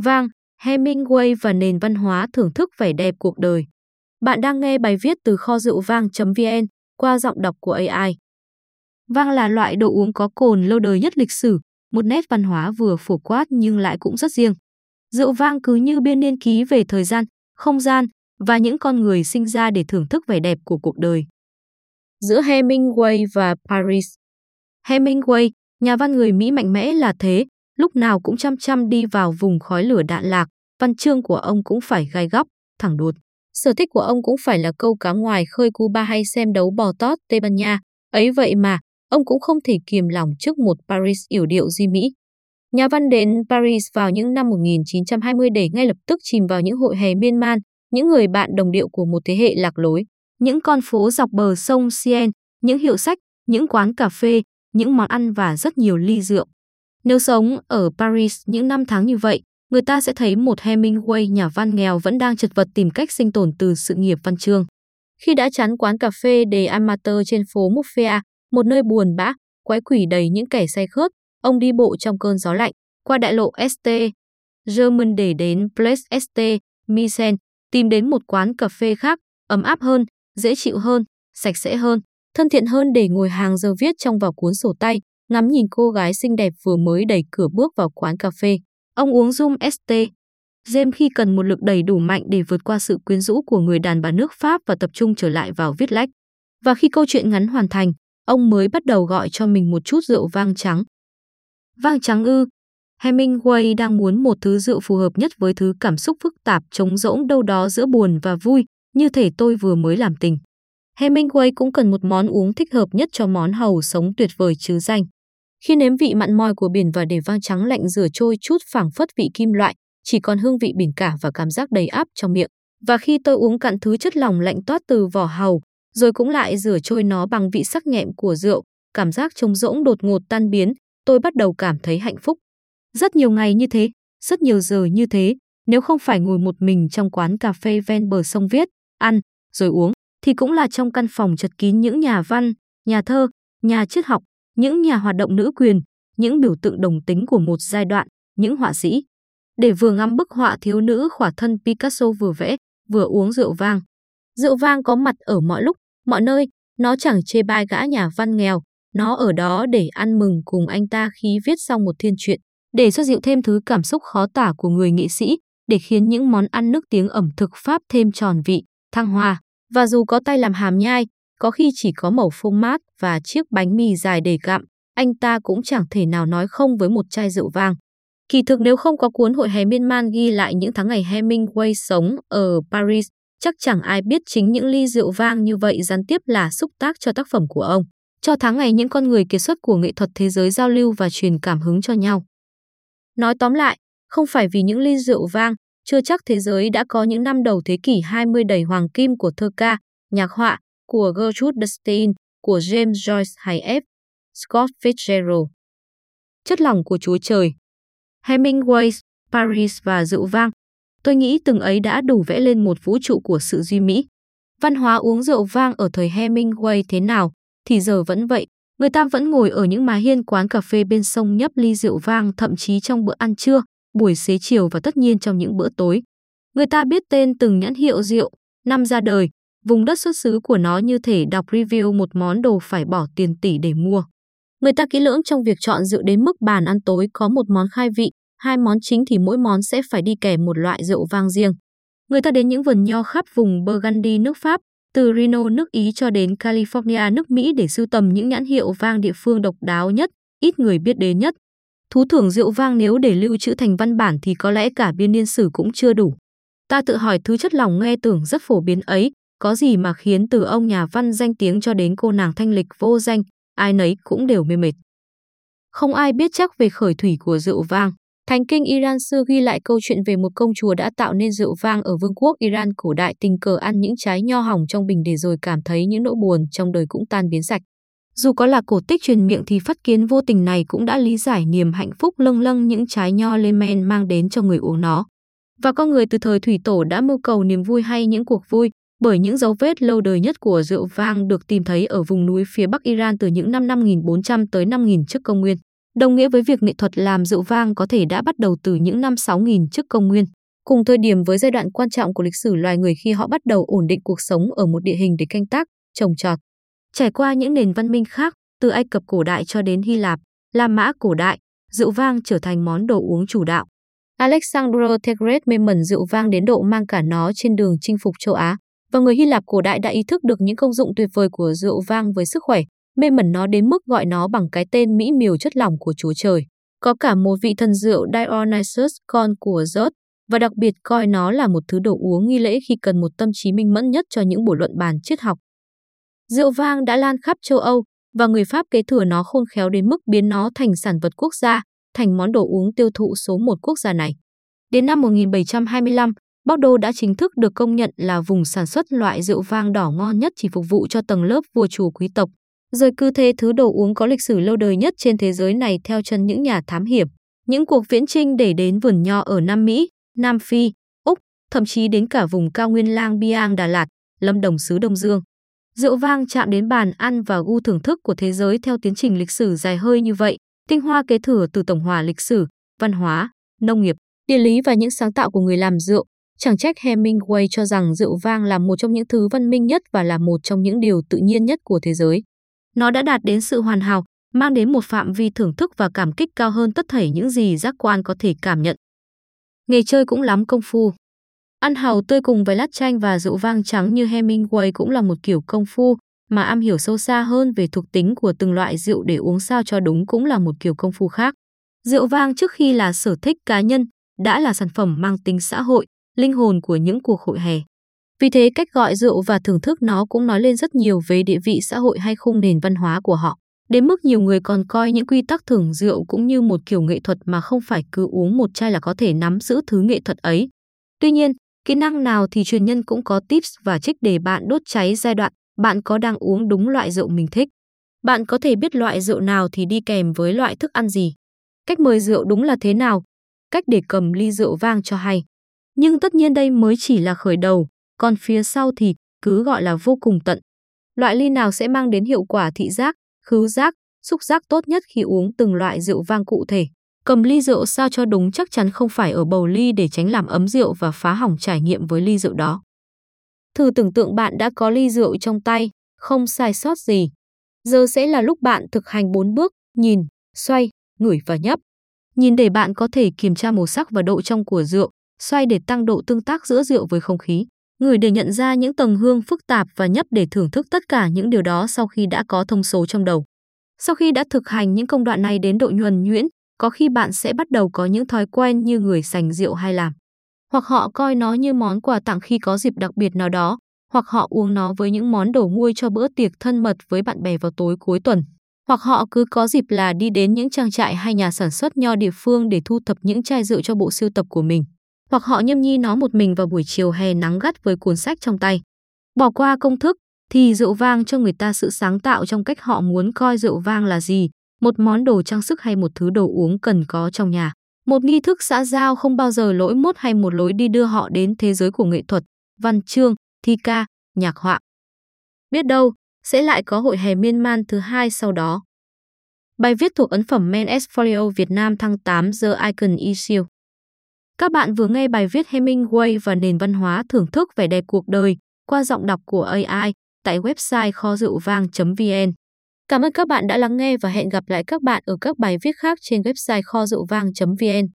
Vang, Hemingway và nền văn hóa thưởng thức vẻ đẹp cuộc đời. Bạn đang nghe bài viết từ kho rượu vang.vn qua giọng đọc của AI. Vang là loại đồ uống có cồn lâu đời nhất lịch sử, một nét văn hóa vừa phổ quát nhưng lại cũng rất riêng. Rượu vang cứ như biên niên ký về thời gian, không gian và những con người sinh ra để thưởng thức vẻ đẹp của cuộc đời. Giữa Hemingway và Paris Hemingway, nhà văn người Mỹ mạnh mẽ là thế, lúc nào cũng chăm chăm đi vào vùng khói lửa đạn lạc, văn chương của ông cũng phải gai góc, thẳng đột. Sở thích của ông cũng phải là câu cá ngoài khơi Cuba hay xem đấu bò tót Tây Ban Nha. Ấy vậy mà, ông cũng không thể kiềm lòng trước một Paris yểu điệu di Mỹ. Nhà văn đến Paris vào những năm 1920 để ngay lập tức chìm vào những hội hè miên man, những người bạn đồng điệu của một thế hệ lạc lối, những con phố dọc bờ sông Seine, những hiệu sách, những quán cà phê, những món ăn và rất nhiều ly rượu. Nếu sống ở Paris những năm tháng như vậy, người ta sẽ thấy một Hemingway nhà văn nghèo vẫn đang chật vật tìm cách sinh tồn từ sự nghiệp văn chương. Khi đã chán quán cà phê đề Amateur trên phố Muffea, một nơi buồn bã, quái quỷ đầy những kẻ say khướt, ông đi bộ trong cơn gió lạnh, qua đại lộ St. Germain để đến Place St. Misen, tìm đến một quán cà phê khác, ấm áp hơn, dễ chịu hơn, sạch sẽ hơn, thân thiện hơn để ngồi hàng giờ viết trong vào cuốn sổ tay, ngắm nhìn cô gái xinh đẹp vừa mới đẩy cửa bước vào quán cà phê. Ông uống rum ST. James khi cần một lực đẩy đủ mạnh để vượt qua sự quyến rũ của người đàn bà nước Pháp và tập trung trở lại vào viết lách. Và khi câu chuyện ngắn hoàn thành, ông mới bắt đầu gọi cho mình một chút rượu vang trắng. Vang trắng ư. Hemingway đang muốn một thứ rượu phù hợp nhất với thứ cảm xúc phức tạp trống rỗng đâu đó giữa buồn và vui, như thể tôi vừa mới làm tình. Hemingway cũng cần một món uống thích hợp nhất cho món hầu sống tuyệt vời chứ danh. Khi nếm vị mặn mòi của biển và để vang trắng lạnh rửa trôi chút phảng phất vị kim loại, chỉ còn hương vị biển cả và cảm giác đầy áp trong miệng. Và khi tôi uống cạn thứ chất lỏng lạnh toát từ vỏ hầu, rồi cũng lại rửa trôi nó bằng vị sắc nhẹm của rượu, cảm giác trống rỗng đột ngột tan biến, tôi bắt đầu cảm thấy hạnh phúc. Rất nhiều ngày như thế, rất nhiều giờ như thế, nếu không phải ngồi một mình trong quán cà phê ven bờ sông viết, ăn, rồi uống, thì cũng là trong căn phòng chật kín những nhà văn, nhà thơ, nhà triết học, những nhà hoạt động nữ quyền, những biểu tượng đồng tính của một giai đoạn, những họa sĩ. Để vừa ngắm bức họa thiếu nữ khỏa thân Picasso vừa vẽ, vừa uống rượu vang. Rượu vang có mặt ở mọi lúc, mọi nơi, nó chẳng chê bai gã nhà văn nghèo, nó ở đó để ăn mừng cùng anh ta khi viết xong một thiên truyện, để xoa dịu thêm thứ cảm xúc khó tả của người nghệ sĩ, để khiến những món ăn nước tiếng ẩm thực Pháp thêm tròn vị, thăng hoa. Và dù có tay làm hàm nhai, có khi chỉ có mẩu phô mát và chiếc bánh mì dài để gặm, anh ta cũng chẳng thể nào nói không với một chai rượu vang. Kỳ thực nếu không có cuốn hội hè miên man ghi lại những tháng ngày Hemingway sống ở Paris, chắc chẳng ai biết chính những ly rượu vang như vậy gián tiếp là xúc tác cho tác phẩm của ông, cho tháng ngày những con người kiệt xuất của nghệ thuật thế giới giao lưu và truyền cảm hứng cho nhau. Nói tóm lại, không phải vì những ly rượu vang, chưa chắc thế giới đã có những năm đầu thế kỷ 20 đầy hoàng kim của thơ ca, nhạc họa, của Gertrude Dustin, của James Joyce hay F. Scott Fitzgerald. Chất lỏng của Chúa Trời Hemingway, Paris và rượu vang. Tôi nghĩ từng ấy đã đủ vẽ lên một vũ trụ của sự duy mỹ. Văn hóa uống rượu vang ở thời Hemingway thế nào, thì giờ vẫn vậy. Người ta vẫn ngồi ở những mái hiên quán cà phê bên sông nhấp ly rượu vang thậm chí trong bữa ăn trưa, buổi xế chiều và tất nhiên trong những bữa tối. Người ta biết tên từng nhãn hiệu rượu, năm ra đời, vùng đất xuất xứ của nó như thể đọc review một món đồ phải bỏ tiền tỷ để mua. Người ta kỹ lưỡng trong việc chọn rượu đến mức bàn ăn tối có một món khai vị, hai món chính thì mỗi món sẽ phải đi kèm một loại rượu vang riêng. Người ta đến những vườn nho khắp vùng Burgundy nước Pháp, từ Reno nước Ý cho đến California nước Mỹ để sưu tầm những nhãn hiệu vang địa phương độc đáo nhất, ít người biết đến nhất. Thú thưởng rượu vang nếu để lưu trữ thành văn bản thì có lẽ cả biên niên sử cũng chưa đủ. Ta tự hỏi thứ chất lòng nghe tưởng rất phổ biến ấy, có gì mà khiến từ ông nhà văn danh tiếng cho đến cô nàng thanh lịch vô danh, ai nấy cũng đều mê mệt. Không ai biết chắc về khởi thủy của rượu vang. Thánh kinh Iran xưa ghi lại câu chuyện về một công chúa đã tạo nên rượu vang ở vương quốc Iran cổ đại tình cờ ăn những trái nho hỏng trong bình để rồi cảm thấy những nỗi buồn trong đời cũng tan biến sạch. Dù có là cổ tích truyền miệng thì phát kiến vô tình này cũng đã lý giải niềm hạnh phúc lâng lâng những trái nho lên men mang đến cho người uống nó. Và con người từ thời thủy tổ đã mưu cầu niềm vui hay những cuộc vui, bởi những dấu vết lâu đời nhất của rượu vang được tìm thấy ở vùng núi phía Bắc Iran từ những năm 5400 tới 5000 trước công nguyên. đồng nghĩa với việc nghệ thuật làm rượu vang có thể đã bắt đầu từ những năm 6000 trước công nguyên, cùng thời điểm với giai đoạn quan trọng của lịch sử loài người khi họ bắt đầu ổn định cuộc sống ở một địa hình để canh tác, trồng trọt. Trải qua những nền văn minh khác, từ Ai Cập cổ đại cho đến Hy Lạp, La Mã cổ đại, rượu vang trở thành món đồ uống chủ đạo. Alexander the Great mê mẩn rượu vang đến độ mang cả nó trên đường chinh phục châu Á, và người Hy Lạp cổ đại đã ý thức được những công dụng tuyệt vời của rượu vang với sức khỏe, mê mẩn nó đến mức gọi nó bằng cái tên mỹ miều chất lỏng của Chúa Trời. Có cả một vị thần rượu Dionysus con của Zeus và đặc biệt coi nó là một thứ đồ uống nghi lễ khi cần một tâm trí minh mẫn nhất cho những buổi luận bàn triết học. Rượu vang đã lan khắp châu Âu và người Pháp kế thừa nó khôn khéo đến mức biến nó thành sản vật quốc gia, thành món đồ uống tiêu thụ số một quốc gia này. Đến năm 1725, Bordeaux đã chính thức được công nhận là vùng sản xuất loại rượu vang đỏ ngon nhất chỉ phục vụ cho tầng lớp vua chủ quý tộc. Rồi cứ thế thứ đồ uống có lịch sử lâu đời nhất trên thế giới này theo chân những nhà thám hiểm, những cuộc viễn trinh để đến vườn nho ở Nam Mỹ, Nam Phi, Úc, thậm chí đến cả vùng cao nguyên lang Biang Đà Lạt, Lâm Đồng xứ Đông Dương. Rượu vang chạm đến bàn ăn và gu thưởng thức của thế giới theo tiến trình lịch sử dài hơi như vậy, tinh hoa kế thừa từ tổng hòa lịch sử, văn hóa, nông nghiệp, địa lý và những sáng tạo của người làm rượu. Chẳng trách Hemingway cho rằng rượu vang là một trong những thứ văn minh nhất và là một trong những điều tự nhiên nhất của thế giới. Nó đã đạt đến sự hoàn hảo, mang đến một phạm vi thưởng thức và cảm kích cao hơn tất thảy những gì giác quan có thể cảm nhận. Nghề chơi cũng lắm công phu. Ăn hàu tươi cùng với lát chanh và rượu vang trắng như Hemingway cũng là một kiểu công phu, mà am hiểu sâu xa hơn về thuộc tính của từng loại rượu để uống sao cho đúng cũng là một kiểu công phu khác. Rượu vang trước khi là sở thích cá nhân, đã là sản phẩm mang tính xã hội, linh hồn của những cuộc hội hè. Vì thế cách gọi rượu và thưởng thức nó cũng nói lên rất nhiều về địa vị xã hội hay khung nền văn hóa của họ. Đến mức nhiều người còn coi những quy tắc thưởng rượu cũng như một kiểu nghệ thuật mà không phải cứ uống một chai là có thể nắm giữ thứ nghệ thuật ấy. Tuy nhiên, kỹ năng nào thì truyền nhân cũng có tips và trích để bạn đốt cháy giai đoạn bạn có đang uống đúng loại rượu mình thích. Bạn có thể biết loại rượu nào thì đi kèm với loại thức ăn gì. Cách mời rượu đúng là thế nào? Cách để cầm ly rượu vang cho hay. Nhưng tất nhiên đây mới chỉ là khởi đầu, còn phía sau thì cứ gọi là vô cùng tận. Loại ly nào sẽ mang đến hiệu quả thị giác, khứu giác, xúc giác tốt nhất khi uống từng loại rượu vang cụ thể. Cầm ly rượu sao cho đúng chắc chắn không phải ở bầu ly để tránh làm ấm rượu và phá hỏng trải nghiệm với ly rượu đó. Thử tưởng tượng bạn đã có ly rượu trong tay, không sai sót gì. Giờ sẽ là lúc bạn thực hành bốn bước, nhìn, xoay, ngửi và nhấp. Nhìn để bạn có thể kiểm tra màu sắc và độ trong của rượu, xoay để tăng độ tương tác giữa rượu với không khí, ngửi để nhận ra những tầng hương phức tạp và nhấp để thưởng thức tất cả những điều đó sau khi đã có thông số trong đầu. Sau khi đã thực hành những công đoạn này đến độ nhuần nhuyễn, có khi bạn sẽ bắt đầu có những thói quen như người sành rượu hay làm. Hoặc họ coi nó như món quà tặng khi có dịp đặc biệt nào đó, hoặc họ uống nó với những món đồ nguôi cho bữa tiệc thân mật với bạn bè vào tối cuối tuần, hoặc họ cứ có dịp là đi đến những trang trại hay nhà sản xuất nho địa phương để thu thập những chai rượu cho bộ siêu tập của mình, hoặc họ nhâm nhi nó một mình vào buổi chiều hè nắng gắt với cuốn sách trong tay. Bỏ qua công thức thì rượu vang cho người ta sự sáng tạo trong cách họ muốn coi rượu vang là gì, một món đồ trang sức hay một thứ đồ uống cần có trong nhà. Một nghi thức xã giao không bao giờ lỗi mốt hay một lối đi đưa họ đến thế giới của nghệ thuật, văn chương, thi ca, nhạc họa. Biết đâu, sẽ lại có hội hè miên man thứ hai sau đó. Bài viết thuộc ấn phẩm Men Folio Việt Nam tháng 8 The Icon Issue. Các bạn vừa nghe bài viết Hemingway và nền văn hóa thưởng thức vẻ đẹp cuộc đời qua giọng đọc của AI tại website kho rượu vang.vn. Cảm ơn các bạn đã lắng nghe và hẹn gặp lại các bạn ở các bài viết khác trên website kho rượu vang.vn.